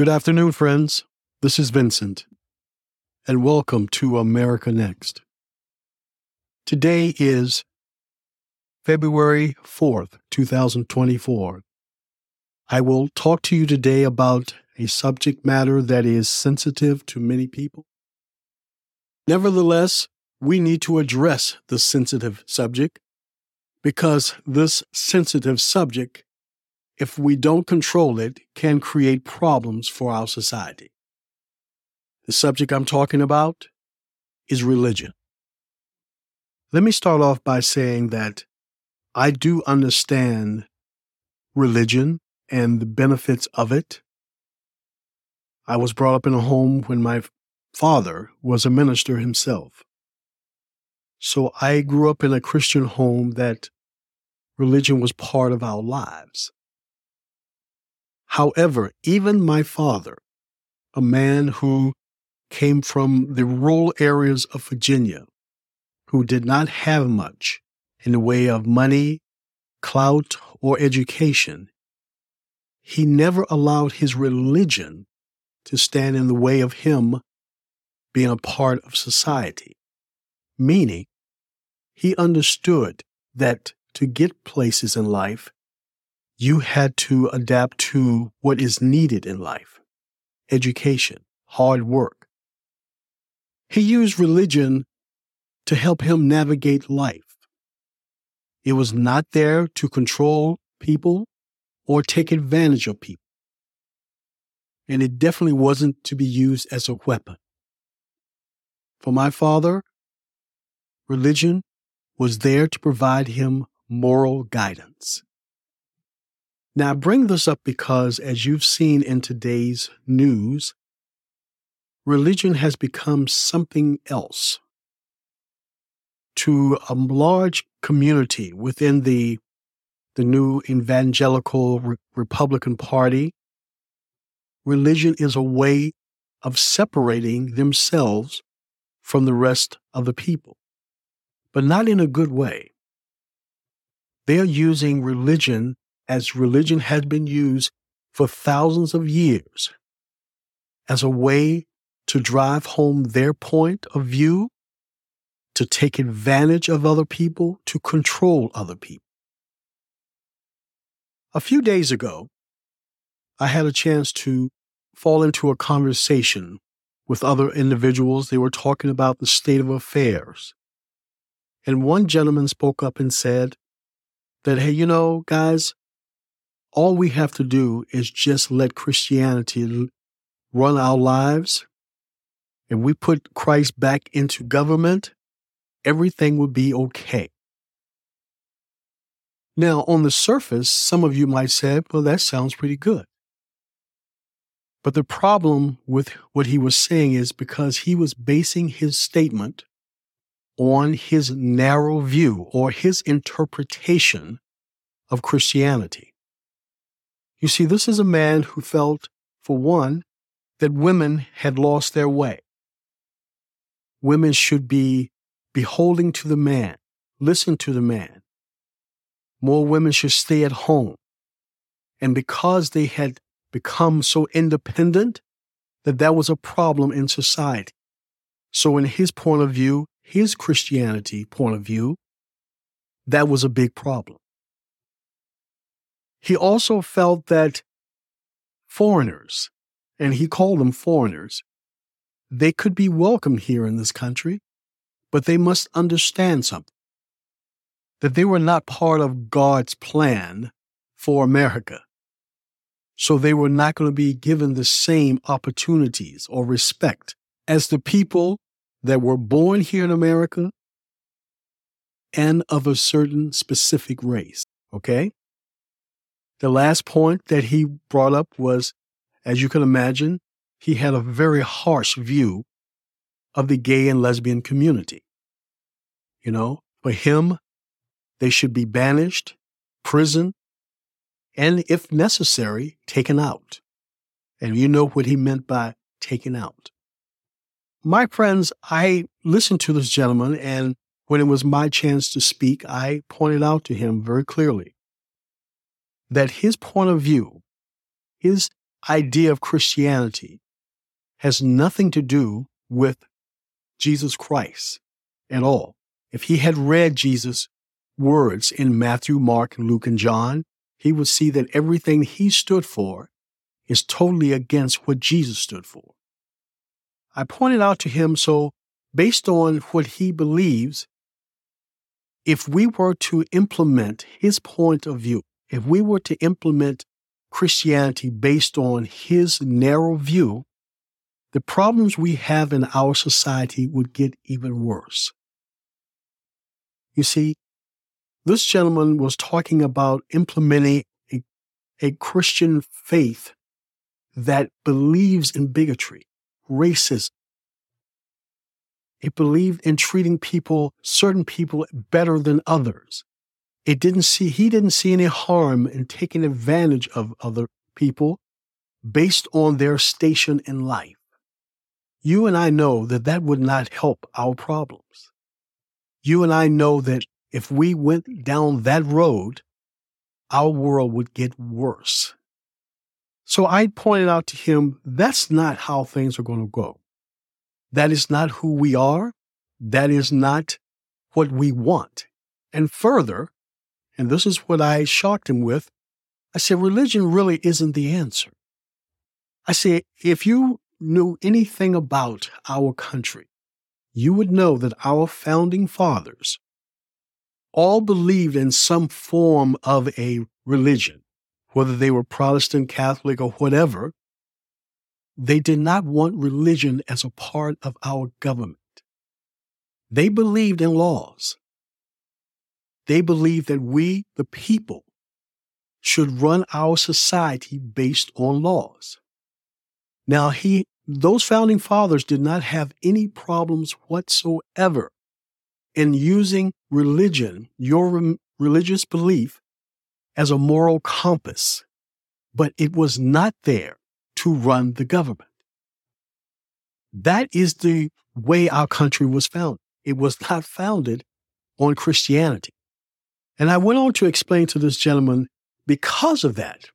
Good afternoon, friends. This is Vincent, and welcome to America Next. Today is February 4th, 2024. I will talk to you today about a subject matter that is sensitive to many people. Nevertheless, we need to address the sensitive subject because this sensitive subject, if we don't control it, can create problems for our society. The subject I'm talking about is religion. Let me start off by saying that I do understand religion and the benefits of it. I was brought up in a home when my father was a minister himself. So I grew up in a Christian home that religion was part of our lives. However, even my father, a man who came from the rural areas of Virginia, who did not have much in the way of money, clout, or education, he never allowed his religion to stand in the way of him being a part of society. Meaning, he understood that to get places in life, you had to adapt to what is needed in life education, hard work. He used religion to help him navigate life. It was not there to control people or take advantage of people. And it definitely wasn't to be used as a weapon. For my father, religion was there to provide him moral guidance. Now, I bring this up because, as you've seen in today's news, religion has become something else. To a large community within the, the new evangelical Re- Republican Party, religion is a way of separating themselves from the rest of the people, but not in a good way. They're using religion as religion has been used for thousands of years as a way to drive home their point of view, to take advantage of other people, to control other people. A few days ago, I had a chance to fall into a conversation with other individuals. They were talking about the state of affairs. And one gentleman spoke up and said, that, hey, you know, guys, all we have to do is just let Christianity run our lives. and we put Christ back into government, everything would be okay. Now, on the surface, some of you might say, well, that sounds pretty good. But the problem with what he was saying is because he was basing his statement on his narrow view or his interpretation of Christianity. You see, this is a man who felt, for one, that women had lost their way. Women should be beholding to the man, listen to the man. More women should stay at home. And because they had become so independent, that that was a problem in society. So, in his point of view, his Christianity point of view, that was a big problem. He also felt that foreigners, and he called them foreigners, they could be welcome here in this country, but they must understand something that they were not part of God's plan for America. So they were not going to be given the same opportunities or respect as the people that were born here in America and of a certain specific race. Okay? The last point that he brought up was, as you can imagine, he had a very harsh view of the gay and lesbian community. You know, for him, they should be banished, prison, and if necessary, taken out. And you know what he meant by taken out my friends, I listened to this gentleman, and when it was my chance to speak, I pointed out to him very clearly that his point of view, his idea of Christianity has nothing to do with Jesus Christ at all. If he had read Jesus' words in Matthew, Mark, Luke, and John, he would see that everything he stood for is totally against what Jesus stood for. I pointed out to him so, based on what he believes, if we were to implement his point of view, if we were to implement Christianity based on his narrow view, the problems we have in our society would get even worse. You see, this gentleman was talking about implementing a, a Christian faith that believes in bigotry, racism. It believed in treating people, certain people, better than others. It didn't see, he didn't see any harm in taking advantage of other people based on their station in life. You and I know that that would not help our problems. You and I know that if we went down that road, our world would get worse. So I pointed out to him that's not how things are going to go. That is not who we are. That is not what we want. And further, and this is what I shocked him with, I said, religion really isn't the answer. I said, if you knew anything about our country, you would know that our founding fathers all believed in some form of a religion, whether they were Protestant, Catholic, or whatever. They did not want religion as a part of our government. They believed in laws. They believe that we, the people, should run our society based on laws. Now, he, those founding fathers did not have any problems whatsoever in using religion, your re- religious belief, as a moral compass, but it was not there to run the government. That is the way our country was founded. It was not founded on Christianity. And I went on to explain to this gentleman because of that,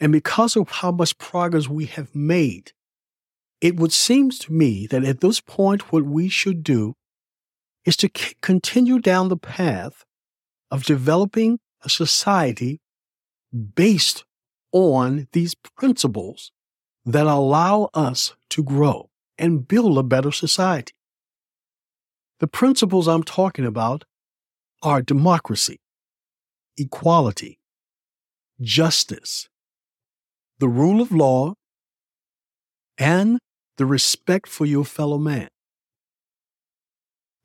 and because of how much progress we have made, it would seem to me that at this point, what we should do is to c- continue down the path of developing a society based on these principles that allow us to grow and build a better society. The principles I'm talking about are democracy, equality, justice, the rule of law, and the respect for your fellow man.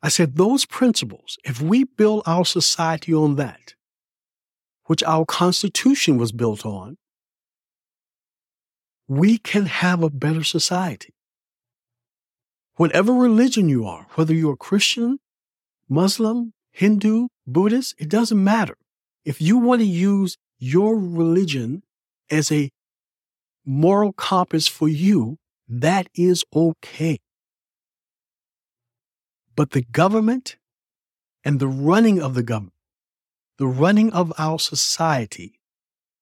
I said, those principles, if we build our society on that, which our Constitution was built on, we can have a better society. Whatever religion you are, whether you're Christian, Muslim, Hindu, Buddhist, it doesn't matter. If you want to use your religion as a moral compass for you, that is okay. But the government and the running of the government, the running of our society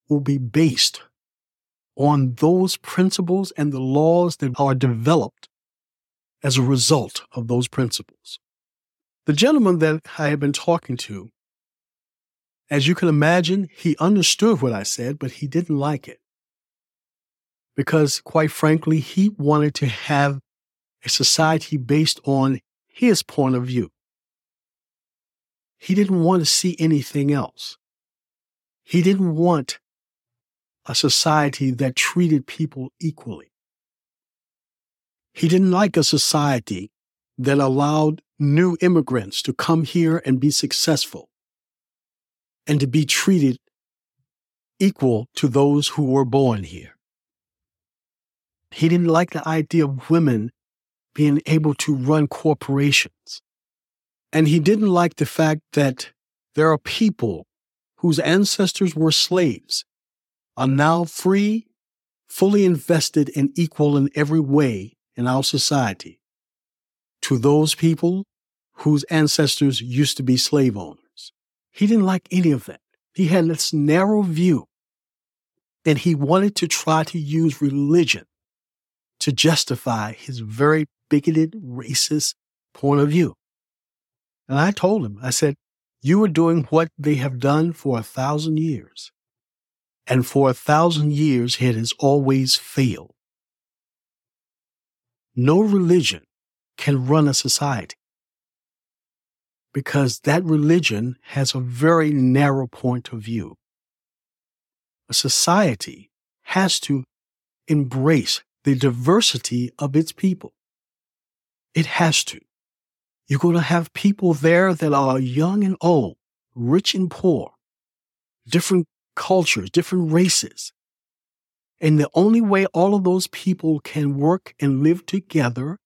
will be based on those principles and the laws that are developed as a result of those principles. The gentleman that I had been talking to, as you can imagine, he understood what I said, but he didn't like it. Because, quite frankly, he wanted to have a society based on his point of view. He didn't want to see anything else. He didn't want a society that treated people equally. He didn't like a society that allowed new immigrants to come here and be successful and to be treated equal to those who were born here. He didn't like the idea of women being able to run corporations. And he didn't like the fact that there are people whose ancestors were slaves are now free, fully invested, and equal in every way in our society to those people whose ancestors used to be slave owners. He didn't like any of that. He had this narrow view. And he wanted to try to use religion to justify his very bigoted, racist point of view. And I told him, I said, you are doing what they have done for a thousand years. And for a thousand years, it has always failed. No religion can run a society because that religion has a very narrow point of view. A society has to embrace the diversity of its people. It has to. You're going to have people there that are young and old, rich and poor, different cultures, different races. And the only way all of those people can work and live together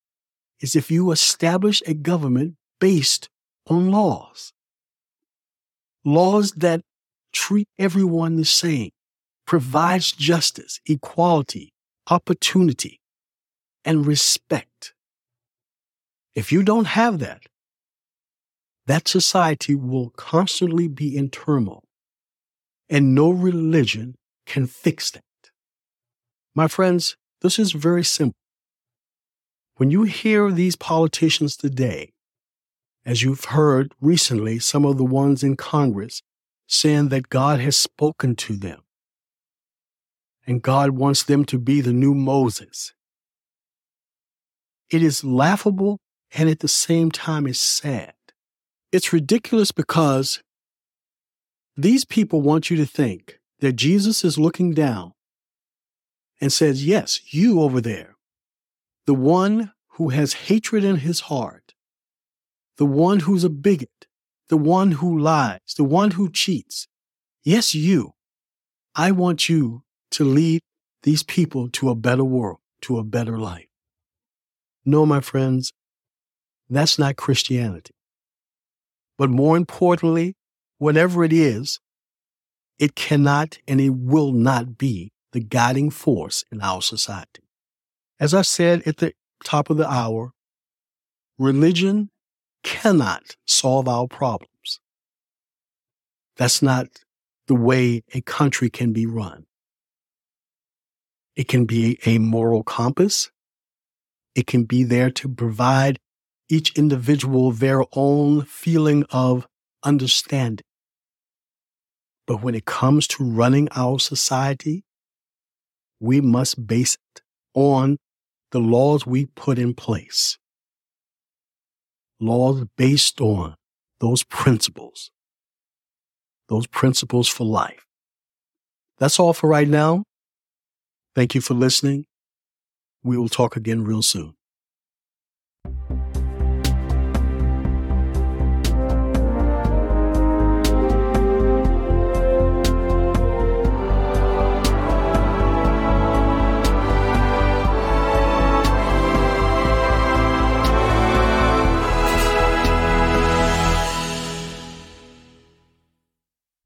is if you establish a government based on laws. Laws that treat everyone the same, provides justice, equality, opportunity, and respect. If you don't have that, that society will constantly be in turmoil, and no religion can fix that. My friends, this is very simple. When you hear these politicians today, as you've heard recently, some of the ones in Congress saying that God has spoken to them and God wants them to be the new Moses. It is laughable and at the same time it's sad. It's ridiculous because these people want you to think that Jesus is looking down and says, Yes, you over there, the one who has hatred in his heart, the one who's a bigot, the one who lies, the one who cheats. Yes, you. I want you to lead these people to a better world, to a better life. No, my friends, that's not Christianity. But more importantly, whatever it is, it cannot and it will not be the guiding force in our society. As I said at the top of the hour, religion cannot solve our problems. That's not the way a country can be run. It can be a moral compass. It can be there to provide each individual their own feeling of understanding. But when it comes to running our society, we must base it on the laws we put in place. Laws based on those principles, those principles for life. That's all for right now. Thank you for listening. We will talk again real soon.